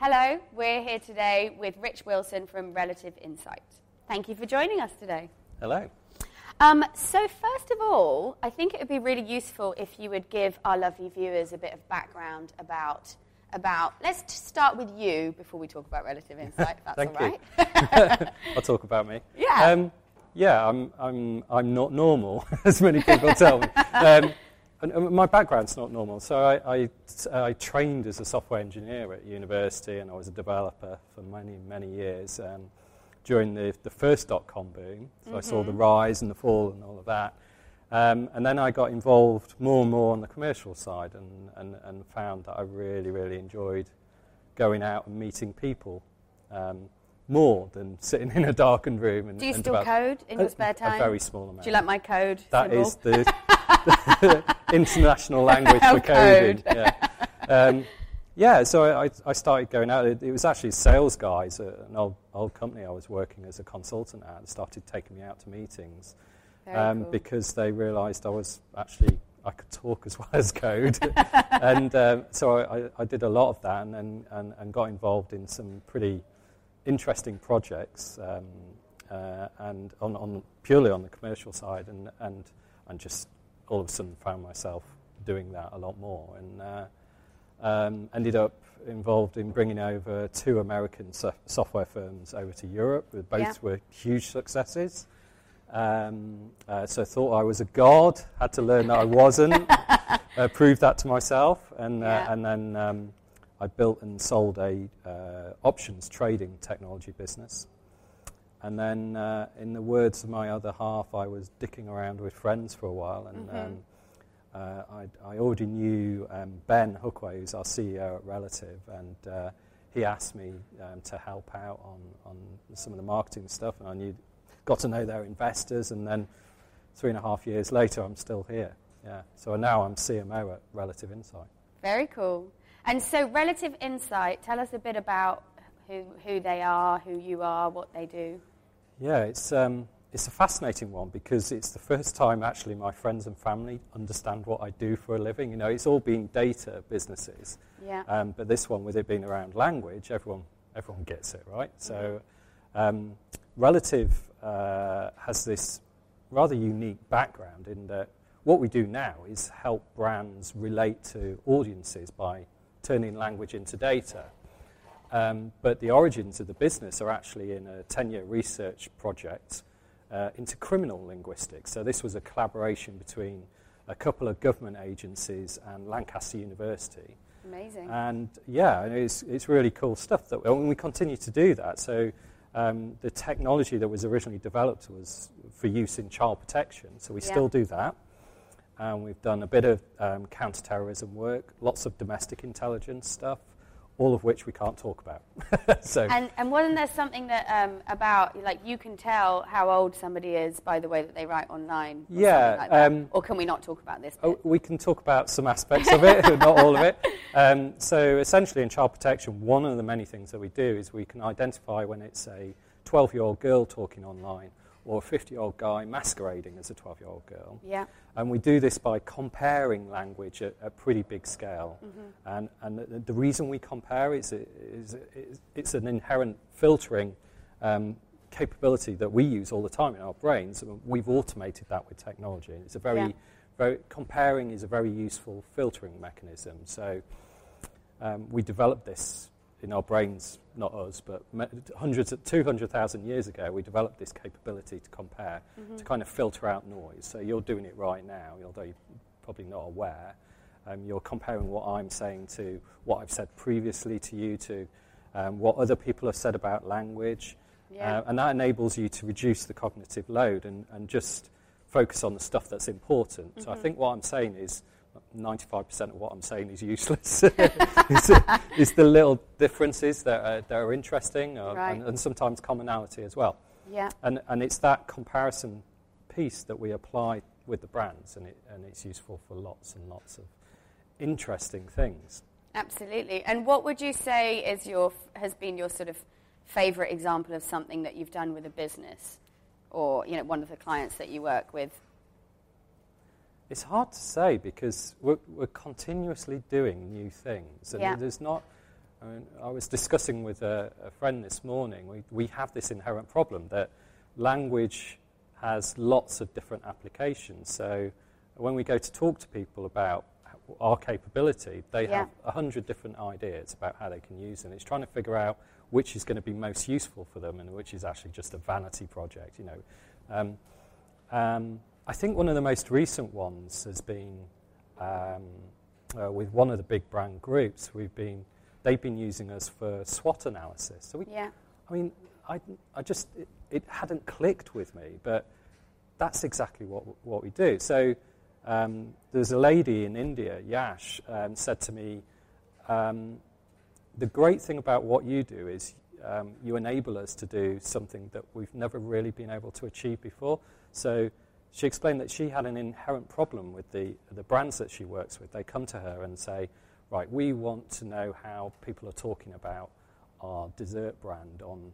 Hello, we're here today with Rich Wilson from Relative Insight. Thank you for joining us today. Hello. Um, so, first of all, I think it would be really useful if you would give our lovely viewers a bit of background about. About, let's start with you before we talk about relative insight. If that's Thank all you. I'll talk about me. Yeah. Um, yeah, I'm, I'm, I'm not normal, as many people tell me. Um, and, and my background's not normal. So I, I, I trained as a software engineer at university and I was a developer for many, many years um, during the, the first dot-com boom. So I saw the rise and the fall and all of that. Um, and then I got involved more and more on the commercial side and, and, and found that I really, really enjoyed going out and meeting people um, more than sitting in a darkened room. And, Do you and still code in your spare time? A very small amount. Do you like my code? That symbol? is the international language for coding. Yeah. Um, yeah, so I, I- started going out. It, it was actually sales guys at an old, old company I was working as a consultant at that started taking me out to meetings um, cool. because they realised I was actually I could talk as well as code, and um, so I, I- did a lot of that and, and, and, and got involved in some pretty interesting projects um, uh, and on, on purely on the commercial side and, and and just all of a sudden found myself doing that a lot more and uh, um, ended up involved in bringing over two American so- software firms over to Europe. Both Yeah. were huge successes. Um, uh, so thought I was a god, had to learn that I wasn't, uh, proved that to myself, and, uh, Yeah. and then um, I built and sold a uh, options trading technology business. And then, uh, in the words of my other half, I was dicking around with friends for a while, and Mhm. um, uh, I, I already knew um, Ben Hookway, who's our CEO at Relative, and uh, he asked me um, to help out on, on some of the marketing stuff, and I knew, got to know their investors, and then three and a half years later, I'm still here. Yeah, so now I'm CMO at Relative Insight. Very cool. And so, Relative Insight, tell us a bit about who, who they are, who you are, what they do. Yeah, it's, um, it's a fascinating one because it's the first time actually my friends and family understand what I do for a living. You know, it's all been data businesses. Yeah. Um, but this one, with it being around language, everyone, everyone gets it, right? So, um, Relative uh, has this rather unique background in that what we do now is help brands relate to audiences by turning language into data. Um, but the origins of the business are actually in a 10 year research project uh, into criminal linguistics. So, this was a collaboration between a couple of government agencies and Lancaster University. Amazing. And yeah, and it's, it's really cool stuff that and we continue to do that. So um, the technology that was originally developed was for use in child protection. So we Yeah. still do that. And we've done a bit of um, counterterrorism work, lots of domestic intelligence stuff, all of which we can't talk about. so and, and wasn't there something that um, about, like, you can tell how old somebody is by the way that they write online? Or Yeah, Like that? um, or can we not talk about this? Oh, we can talk about some aspects of it, not all of it. Um, so, essentially, in child protection, one of the many things that we do is we can identify when it's a 12 year old girl talking online or a 50 year old guy masquerading as a 12 year old girl. yeah. And we do this by comparing language at a pretty big scale. And, and the, the reason we compare is, is, is it's an inherent filtering um, capability that we use all the time in our brains. We've automated that with technology. It's a very, Yeah. very comparing is a very useful filtering mechanism. So um, we developed this in our brains, not us, but hundreds of 200,000 years ago, we developed this capability to compare, to kind of filter out noise. So you're doing it right now, although you're probably not aware. Um, you're comparing what I'm saying to what I've said previously to you, to um, what other people have said about language. Yeah. Uh, and that enables you to reduce the cognitive load and, and just focus on the stuff that's important. So I think what I'm saying is 95% of what I'm saying is useless. it's, it's the little differences that are, that are interesting uh, Right. and, and sometimes commonality as well. yeah. And, and it's that comparison piece that we apply with the brands, and, it, and it's useful for lots and lots of interesting things. Absolutely. And what would you say is your has been your sort of favorite example of something that you've done with a business, or you know, one of the clients that you work with? It's hard to say because we're, we're continuously doing new things, and Yeah. there's not I, mean, I was discussing with a, a friend this morning. We, we have this inherent problem that language has lots of different applications. So when we go to talk to people about our capability, they Yeah. have a hundred different ideas about how they can use it. And it's trying to figure out which is going to be most useful for them and which is actually just a vanity project. You know, um, um, I think one of the most recent ones has been um, uh, with one of the big brand groups. We've been they've been using us for SWOT analysis. So we, Yeah. I mean, I, I just it, it hadn't clicked with me, but that's exactly what what we do. So um, there's a lady in India, Yash, um, said to me, um, the great thing about what you do is um, you enable us to do something that we've never really been able to achieve before. So she explained that she had an inherent problem with the, the brands that she works with. They come to her and say, right, we want to know how people are talking about our dessert brand on,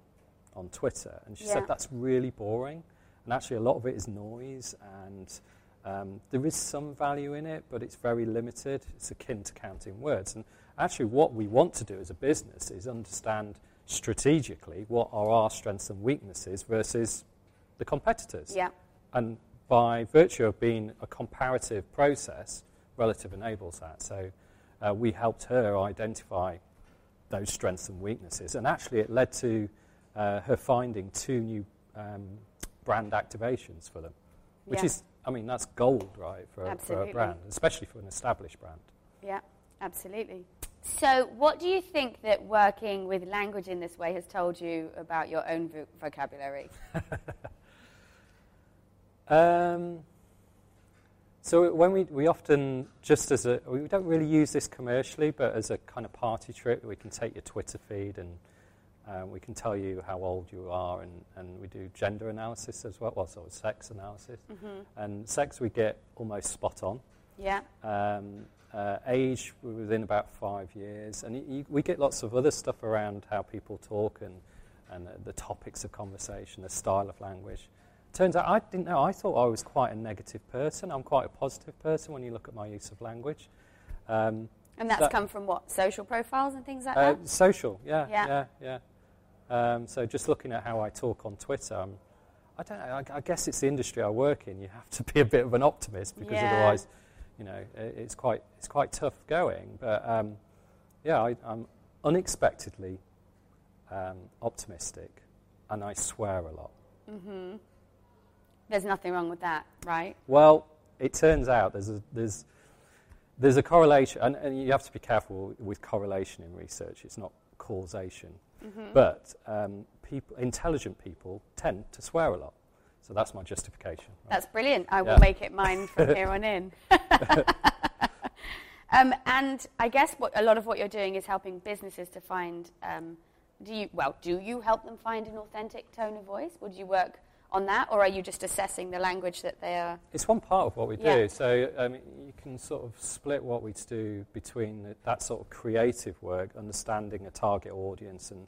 on Twitter. And she Yeah. said that's really boring. And actually, a lot of it is noise, and um, there is some value in it, but it's very limited. It's akin to counting words. And actually, what we want to do as a business is understand strategically what are our strengths and weaknesses versus the competitors. Yeah. And by virtue of being a comparative process, Relative enables that. So uh, we helped her identify those strengths and weaknesses. And actually, it led to uh, her finding two new um, brand activations for them, which Yeah. is, I mean, that's gold, right, for, a- for a brand, especially for an established brand. Yeah, absolutely. So, what do you think that working with language in this way has told you about your own vo- vocabulary? Um, so when we, we often, just as a, we don't really use this commercially, but as a kind of party trick, we can take your Twitter feed and um, we can tell you how old you are, and, and we do gender analysis as well, well, so sex analysis. And sex we get almost spot on. Yeah, Um, uh, age within about five years, and y y we get lots of other stuff around how people talk and and uh, the topics of conversation, the style of language. Turns out I didn't know. I thought I was quite a negative person. I'm quite a positive person when you look at my use of language. Um, and that's That- come from what social profiles and things like uh, that. social, yeah, Yeah. yeah, yeah. Um, so just looking at how I talk on Twitter, I'm, I don't know. I, I guess it's the industry I work in. You have to be a bit of an optimist because Yeah. otherwise, you know, it, it's quite it's quite tough going. But um, yeah, I, I'm unexpectedly um, optimistic, and I swear a lot. There's nothing wrong with that, right? Well, it turns out there's a, there's there's a correlation, and, and you have to be careful with correlation in research. It's not causation, but um, people, intelligent people tend to swear a lot. So that's my justification. right? That's brilliant. I will Yeah. make it mine from here on in. um, and I guess what a lot of what you're doing is helping businesses to find. Um, do you well? Do you help them find an authentic tone of voice? Would you work on that, or are you just assessing the language that they are? It's one part of what we do. Yeah. So um, you can sort of split what we do between that sort of creative work, understanding a target audience, and,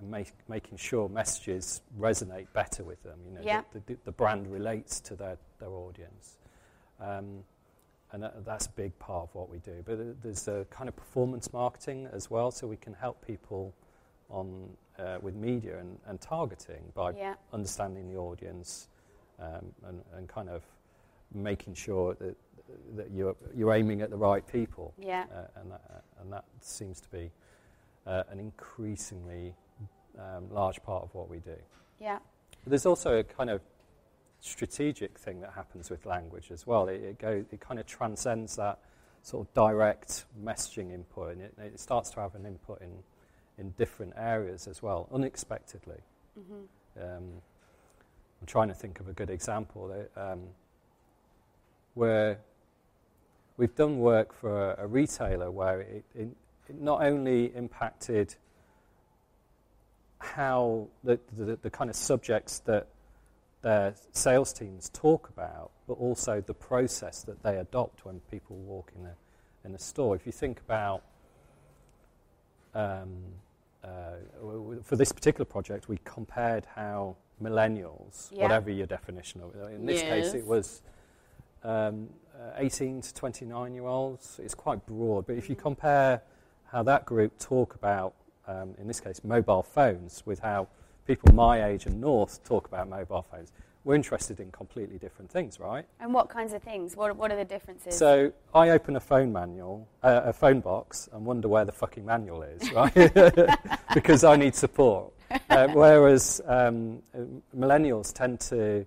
and make, making sure messages resonate better with them. You know, Yeah. the, the, the brand relates to their, their audience. Um, and that, that's a big part of what we do. But uh, there's a kind of performance marketing as well, so we can help people on uh, with media and, and targeting by Yeah. understanding the audience um, and, and kind of making sure that, that you're, you're aiming at the right people. Yeah. Uh, and, that, and that seems to be uh, an increasingly um, large part of what we do. Yeah. But there's also a kind of strategic thing that happens with language as well. It, it, go, it kind of transcends that sort of direct messaging input and it, it starts to have an input in, in different areas as well, unexpectedly. Mm-hmm. Um, I'm trying to think of a good example um, where we've done work for a, a retailer where it, it, it not only impacted how the, the, the kind of subjects that their sales teams talk about, but also the process that they adopt when people walk in a, in a store. If you think about, um, for this particular project, we compared how millennials, Yeah. whatever your definition of it, in this case it was um, uh, 18 to 29 year olds. It's quite broad, but if you compare how that group talk about, um, in this case, mobile phones, with how people my age and north talk about mobile phones. We're interested in completely different things, right? And what kinds of things? What, what are the differences? So I open a phone manual, uh, a phone box, and wonder where the fucking manual is, right? because I need support. Uh, whereas um, millennials tend to,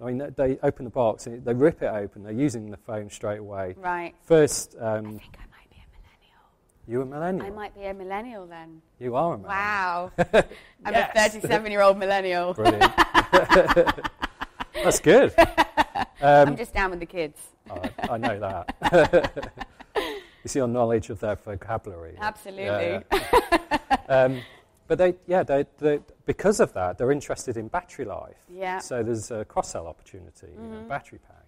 I mean, they open the box, they rip it open, they're using the phone straight away. right. First, I um, think I might be a millennial. you a millennial. I might be a millennial then. You are a millennial. Wow. I'm Yes. a 37 year old millennial. Brilliant. That's good. I'm Um, just down with the kids. I, I know that. it's your knowledge of their vocabulary. Absolutely. Yeah, yeah. um, but they, yeah, they, they, because of that, they're interested in battery life. Yeah. So there's a cross-sell opportunity, you know, Mhm. battery pack.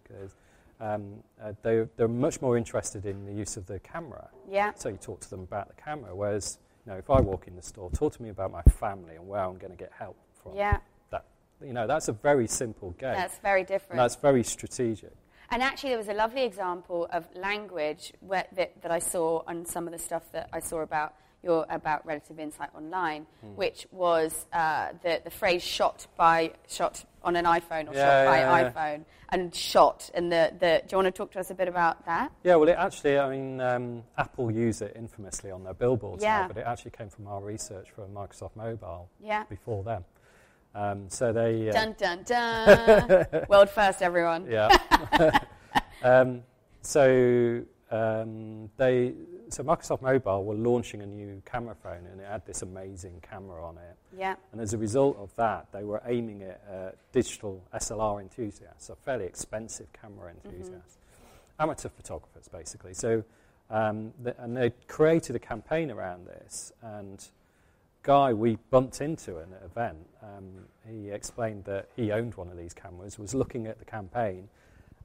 Um, uh, they, they're much more interested in the use of the camera. Yeah. So you talk to them about the camera. Whereas, you know, if I walk in the store, talk to me about my family and where I'm going to get help from. Yeah. You know, that's a very simple game. That's very and different. that's very strategic. And actually, there was a lovely example of language where, that, that I saw on some of the stuff that I saw about your about relative insight online, Hmm. which was uh, the the phrase "shot by shot on an iPhone" or Yeah, "shot by yeah, yeah. iPhone" and "shot." And the, the do you want to talk to us a bit about that? Yeah, well, it actually, I mean, um, Apple use it infamously on their billboards Yeah. now, but it actually came from our research for Microsoft Mobile Yeah. before them. Um, so they. Uh, Dun dun dun! World first, everyone. Yeah. um, so um, they, so Microsoft Mobile were launching a new camera phone, and it had this amazing camera on it. Yeah. And as a result of that, they were aiming it at digital SLR enthusiasts, so fairly expensive camera enthusiasts, amateur photographers, basically. So, um, th- and they created a campaign around this. And guy we bumped into at an event, um, he explained that he owned one of these cameras, was looking at the campaign,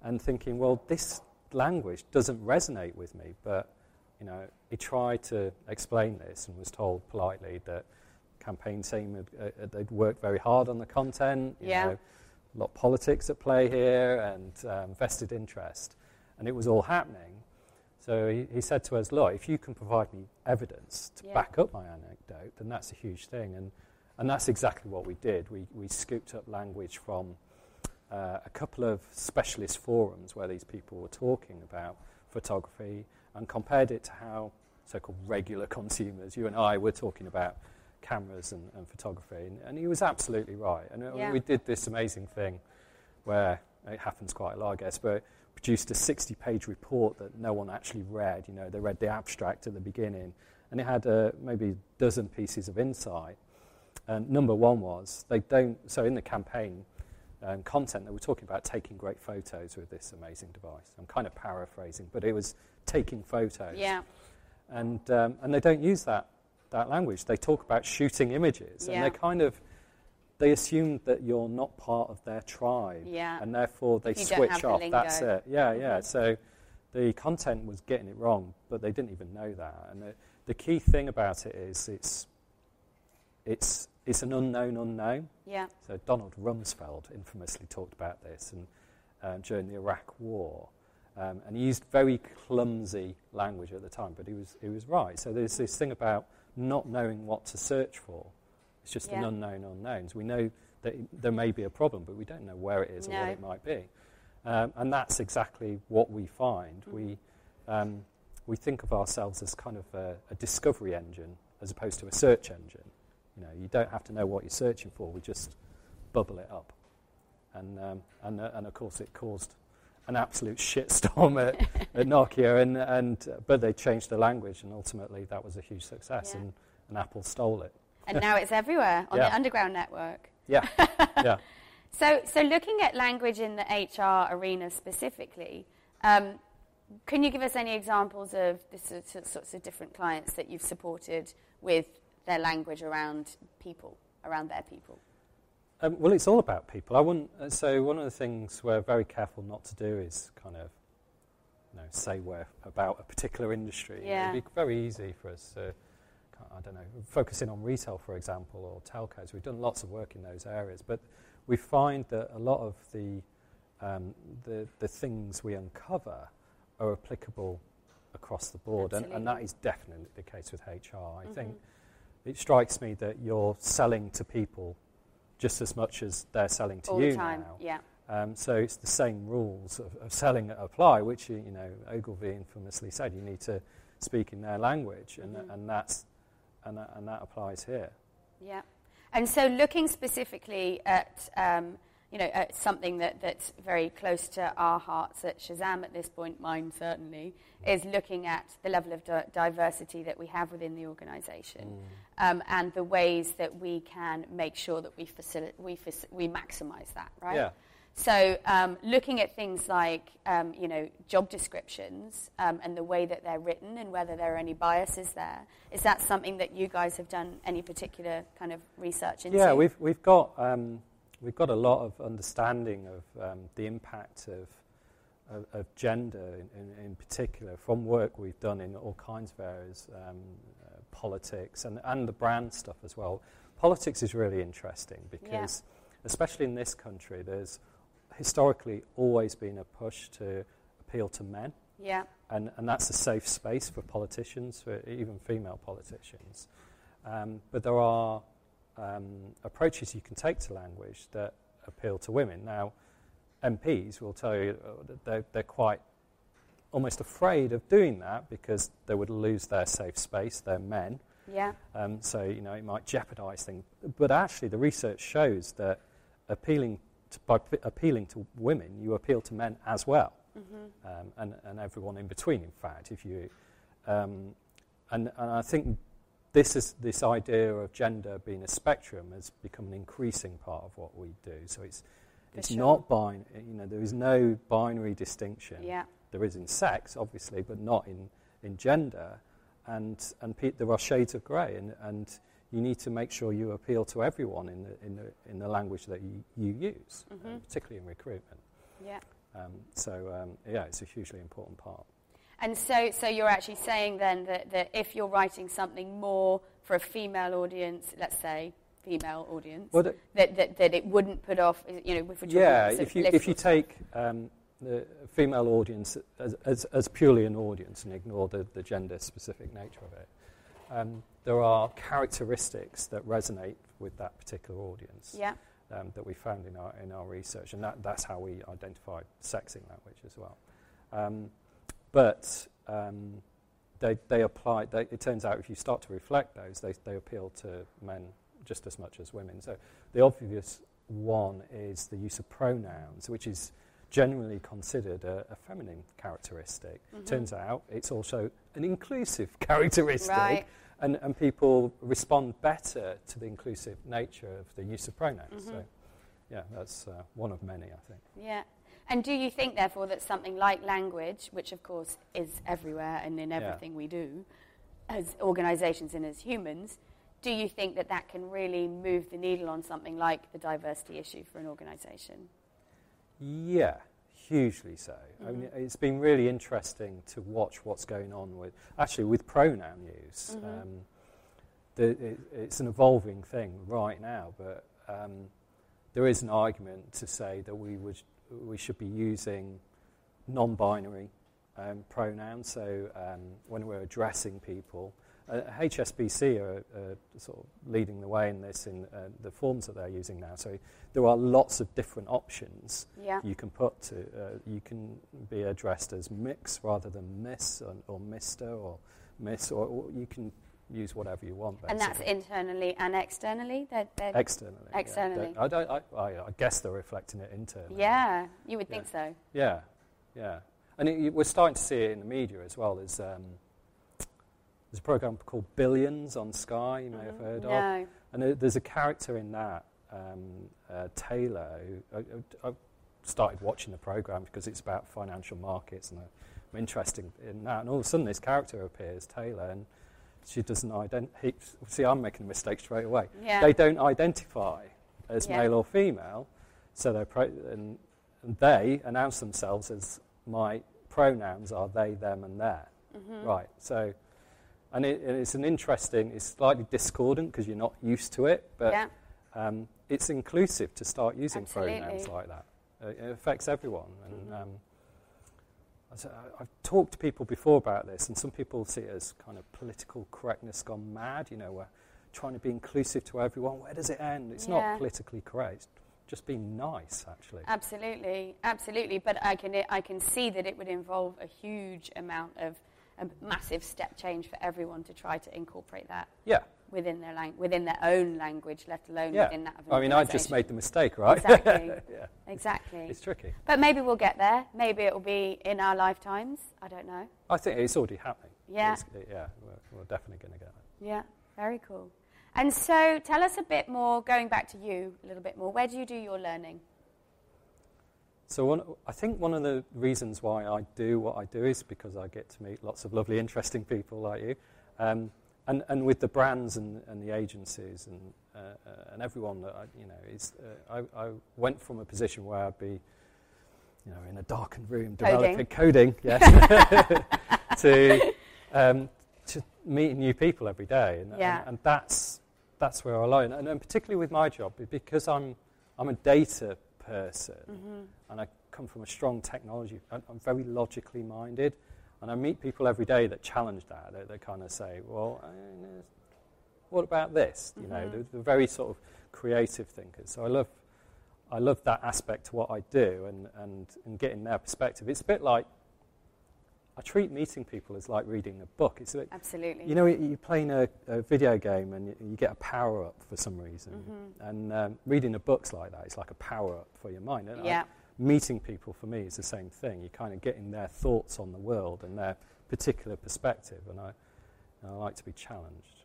and thinking, well, this language doesn't resonate with me. But you know, he tried to explain this and was told politely that campaign team had, uh, they'd worked very hard on the content. You Yeah. know, a lot of politics at play here and um, vested interest, and it was all happening. So he, he said to us, "Look, if you can provide me evidence to Yeah. back up my anecdote, then that's a huge thing." And and that's exactly what we did. We we scooped up language from uh, a couple of specialist forums where these people were talking about photography and compared it to how so-called regular consumers, you and I, were talking about cameras and, and photography. And, and he was absolutely right. And uh, Yeah. we did this amazing thing where it happens quite a lot, I guess, but produced a 60-page report that no one actually read. You know, they read the abstract at the beginning, and it had uh, maybe a dozen pieces of insight. And number one was they don't. So in the campaign um, content, they were talking about taking great photos with this amazing device. I'm kind of paraphrasing, but it was taking photos. Yeah. And um, and they don't use that that language. They talk about shooting images, Yeah. and they kind of they assume that you're not part of their tribe, Yeah. and therefore they you switch have the off. That's it. Yeah, yeah. Mhm. So the content was getting it wrong, but they didn't even know that. And the, the key thing about it is it's it's it's an unknown unknown. Yeah. So Donald Rumsfeld infamously talked about this and, uh, during the Iraq War. Um, and he used very clumsy language at the time, but he was, he was right. So there's this thing about not knowing what to search for. It's just an Yeah. unknown unknowns. We know that there may be a problem, but we don't know where it is or what it might be. Um, and that's exactly what we find. Mhm. We, um, we think of ourselves as kind of a, a discovery engine as opposed to a search engine. You know, you don't have to know what you're searching for. We just bubble it up, and um, and uh, and of course it caused an absolute shitstorm at, at Nokia, and and uh, but they changed the language, and ultimately that was a huge success, Yeah. and, and Apple stole it. And now it's everywhere on the underground network. Yeah, yeah. So, so looking at language in the HR arena specifically, um, can you give us any examples of the sorts of, sorts of different clients that you've supported with their language around people, around their people? Um, well, it's all about people. I wouldn't. Uh, so one of the things we're very careful not to do is kind of, you know, say we're about a particular industry. Yeah. It'd be very easy for us to, I don't know, focus in on retail, for example, or telcos. We've done lots of work in those areas, but we find that a lot of the um, the, the things we uncover are applicable across the board, and, and that is definitely the case with HR. I think Mm-hmm. it strikes me that you're selling to people just as much as they're selling to All you the time. now. Yeah. Um, so it's the same rules of, of selling that apply, which you know Ogilvy infamously said you need to speak in their language, and, Mhm. and that's and that, and that applies here. Yeah. And so looking specifically at, um, you know, at something that, that's very close to our hearts at Shazam at this point, mine certainly, is looking at the level of di- diversity that we have within the organisation um, and the ways that we can make sure that we, facil- we, faci- we maximise that, right? Yeah. So, um, looking at things like, um, you know, job descriptions um, and the way that they're written and whether there are any biases there, is that something that you guys have done any particular kind of research into? Yeah, we've we've got um, we've got a lot of understanding of um, the impact of of, of gender in, in, in particular from work we've done in all kinds of areas, um, uh, politics and and the brand stuff as well. Politics is really interesting because, especially in this country, there's historically always been a push to appeal to men Yeah, and, and that's a safe space for politicians, for even female politicians. Um, but there are um, approaches you can take to language that appeal to women. Now, MPs will tell you uh, that they're, they're quite almost afraid of doing that because they would lose their safe space, they're men. yeah, Um, so, you know, it might jeopardize things. But actually, the research shows that appealing by p- appealing to women, you appeal to men as well, um, and, and everyone in between, in fact. If you, um, and, and I think this, is, this idea of gender being a spectrum has become an increasing part of what we do. So it's, For it's sure. not binary, you know, there is no binary distinction yeah, there is in sex, obviously, but not in, in gender. And, and pe- there are shades of grey, and, and you need to make sure you appeal to everyone in the, in the, in the language that you, you use, um, Mhm. particularly in recruitment. yeah. Um, so, um, yeah, it's a hugely important part. And so, so you're actually saying then that, that if you're writing something more for a female audience, let's say female audience, Well, the- that, that, that it wouldn't put off, you know, if yeah, if you, if you take um, the female audience as, as, as purely an audience and ignore the, the gender specific nature of it, um, there are characteristics that resonate with that particular audience. Yeah, um, that we found in our, in our research, and that, that's how we identified sex in language as well. Um, but um, they, they apply, they, it turns out if you start to reflect those, they, they appeal to men just as much as women. So the obvious one is the use of pronouns, which is generally considered a, a feminine characteristic. Mhm. Turns out it's also an inclusive characteristic Right. and, and people respond better to the inclusive nature of the use of pronouns. So, Mhm. yeah, that's uh, one of many, I think. yeah. And do you think, therefore, that something like language, which of course is everywhere and in Yeah. everything we do, as organisations and as humans, do you think that that can really move the needle on something like the diversity issue for an organisation? Yeah, hugely so. I mean, Mhm. it's been really interesting to watch what's going on with, actually, with pronoun use. Mhm. Um, the, it, it's an evolving thing right now, but um, there is an argument to say that we would we should be using non-binary um, pronouns. So um, when we're addressing people, uh, HSBC are uh, sort of leading the way in this in uh, the forms that they're using now. So there are lots of different options Yeah. you can put to. Uh, you can be addressed as mix rather than miss or, or Mister or Miss, or, or you can use whatever you want. And that's internally and externally? They're, they're externally. yeah. externally. I don't. I, I, I guess they're reflecting it internally. yeah, you would Yeah. think so. Yeah, yeah. And it, we're starting to see it in the media as well. There's, um, there's a program called Billions on Sky, you may have Mhm. heard of. And there's a character in that, um, uh, Taylor, who I, I, started watching the program because it's about financial markets and I'm interested in that. And all of a sudden, this character appears, Taylor, and she doesn't identify. See, I'm making a mistake straight away. Yeah. They don't identify as Yeah. male or female, so they're pro- and, and they announce themselves as my pronouns are they, them, and their. Mhm. Right. So, and, it, and it's an interesting. It's slightly discordant because you're not used to it, but yeah. um, it's inclusive to start using Absolutely. pronouns like that. Uh, it affects everyone, and Mhm. um, I- I've talked to people before about this, and some people see it as kind of political correctness gone mad. You know, we're trying to be inclusive to everyone. Where does it end? It's Yeah. not politically correct. It's just being nice, actually. Absolutely, absolutely. But I can I can see that it would involve a huge amount of a massive step change for everyone to try to incorporate that Yeah, within their lang- within their own language, let alone yeah. within that of an I mean, I just made the mistake, right? Exactly. yeah, exactly. it's tricky. But maybe we'll get there. Maybe it will be in our lifetimes. I don't know. I think it's already happening. Yeah. Yeah, we're, we're definitely going to get it. Yeah, very cool. And so, tell us a bit more. Going back to you a little bit more. Where do you do your learning? So one, I think one of the reasons why I do what I do is because I get to meet lots of lovely, interesting people like you, um, and and with the brands and, and the agencies and uh, uh, and everyone that I, you know is uh, I, I went from a position where I'd be, you know, in a darkened room Coding. developing coding, yes, to um, to meeting new people every day, and, Yeah. and, and that's that's where I learn, and, and particularly with my job because I'm I'm a data person Mm-hmm. and I come from a strong technology. I'm, I'm very logically minded, and I meet people every day that challenge that. They, they kind of say, "Well, what about this?" You know, Mhm. they're, they're very sort of creative thinkers. So I love, I love that aspect to what I do, and and and getting their perspective. It's a bit like I treat meeting people as like reading a book. It's bit, Absolutely. you know, you're playing a, a video game and you, you get a power up for some reason, Mhm. and um, reading a book's like that. It's like a power up for your mind. And I- Yeah. meeting people for me is the same thing. You're kind of getting their thoughts on the world and their particular perspective, and I, and I like to be challenged.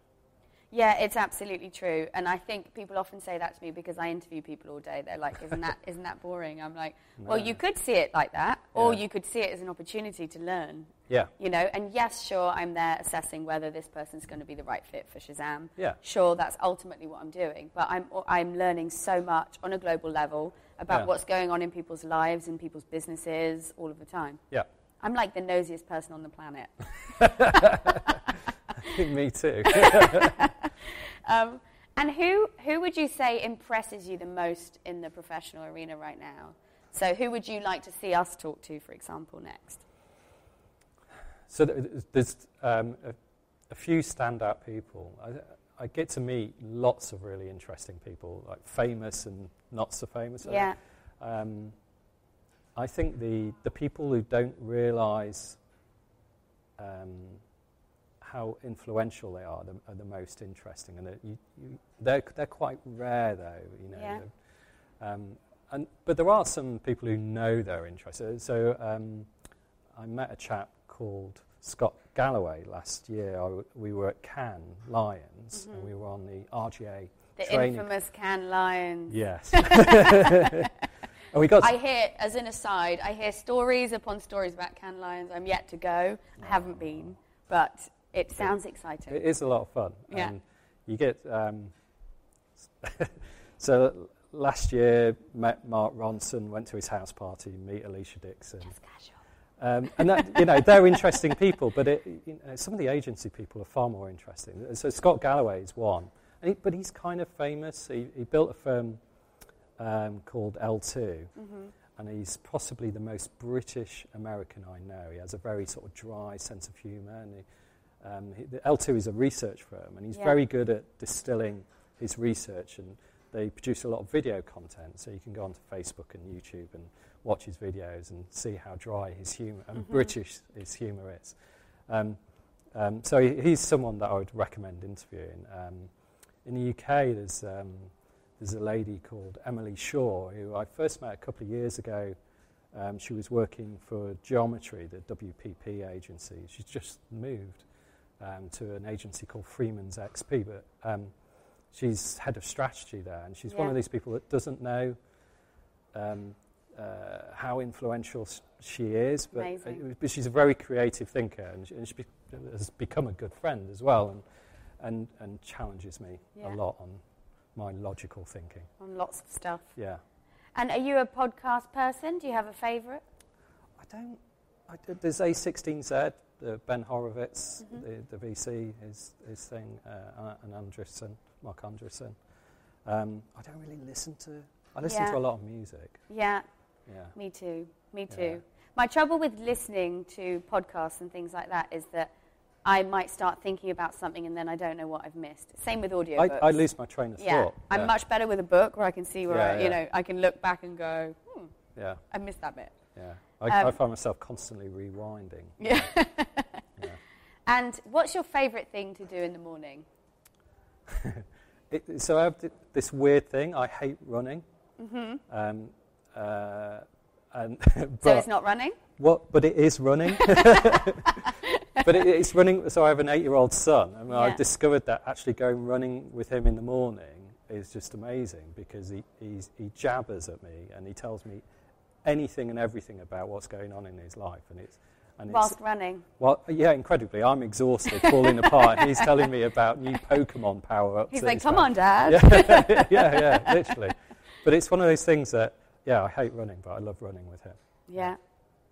Yeah, it's absolutely true. And I think people often say that to me because I interview people all day. They're like, "Isn't that isn't that boring?" I'm like, "Well, No. you could see it like that, or Yeah. you could see it as an opportunity to learn." Yeah, You know, and yes, sure, I'm there assessing whether this person's going to be the right fit for Shazam. yeah, Sure, that's ultimately what I'm doing, but I'm I'm learning so much on a global level about Yeah. what's going on in people's lives, in people's businesses, all of the time. yeah. I'm like the nosiest person on the planet. me too. Um, and who, who would you say impresses you the most in the professional arena right now? So, who would you like to see us talk to, for example, next? so th- th- there's um, a, a few standout people. I, I get to meet lots of really interesting people, like famous and not so famous. Yeah, Um, I think the, the people who don't realise um, how influential they are, the, are the most interesting, and you, you, they're they're quite rare though. You know, Yeah. Um, and but there are some people who know they're interested. So um, I met a chap called Scott Galloway last year. I w- we were at Cannes Lions, Mhm. and we were on the RGA the training. infamous Cannes Lions. Yes. and we got. I hear, as an aside, I hear stories upon stories about Cannes Lions. I'm yet to go. I haven't been, but it sounds exciting. It is a lot of fun. Yeah. And you get. Um, so last year, met Mark Ronson, went to his house party, meet Alesha Dixon. Just casual. Um, and that, you know, they're interesting people, but it, you know, some of the agency people are far more interesting. So Scott Galloway is one, and he, but he's kind of famous. He, he built a firm um, called L2, hmm and he's possibly the most British American I know. He has a very sort of dry sense of humour, and he, um, he, the L2 is a research firm, and he's Yeah. very good at distilling his research, and they produce a lot of video content, so you can go onto Facebook and YouTube and watch his videos and see how dry his humour and Mhm. British his humour is. Um, um, so he, he's someone that I would recommend interviewing. Um, in the UK, there's um, there's a lady called Emily Shaw who I first met a couple of years ago. Um, she was working for Geometry, the WPP agency. She's just moved um, to an agency called Freeman's XP, but um, she's head of strategy there, and she's one of these people that doesn't know um, uh, how influential she is, but, uh, but she's a very creative thinker, and she, and she be, has become a good friend as well, and and, and challenges me Yeah. a lot on my logical thinking. On lots of stuff. Yeah, And are you a podcast person? Do you have a favourite? I don't. I, there's A16Z, the Ben Horowitz, Mhm. the, the VC, his his thing, uh, and Andreessen, Mark Andreessen. Um, I don't really listen to. I listen Yeah. to a lot of music. Yeah, Yeah. me too. Me too. Yeah. My trouble with listening to podcasts and things like that is that I might start thinking about something and then I don't know what I've missed. Same with audiobooks. I, I lose my train of yeah, thought. I'm yeah. much better with a book where I can see where I, you know I can look back and go, hmm, Yeah, I missed that bit. yeah. I, Um, I find myself constantly rewinding. Yeah. Yeah. And what's your favourite thing to do in the morning? It, so I have this weird thing. I hate running. hmm Um, uh, and So it's not running. what? But it is running. but it, it's running. So I have an eight-year-old son, and Yeah. I've discovered that actually going running with him in the morning is just amazing because he he's, he jabbers at me and he tells me anything and everything about what's going on in his life, and it's and Whilst it's running. well, yeah, incredibly. I'm exhausted, falling apart. He's telling me about new Pokemon power-ups. He's like, come found." on, Dad. yeah, yeah, yeah, literally. But it's one of those things that, yeah, I hate running, but I love running with him. Yeah.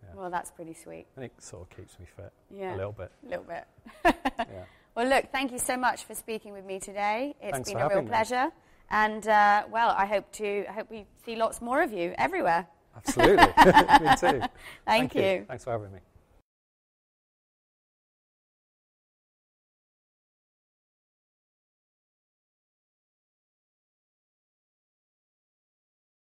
Yeah. Well, that's pretty sweet. And it sort of keeps me fit Yeah. a little bit. A little bit. Yeah. Well, look, thank you so much for speaking with me today. It's Thanks been a real having me. pleasure. And, uh, well, I hope to I hope we see lots more of you everywhere. Absolutely. me too. Thank, you. Thanks for having me.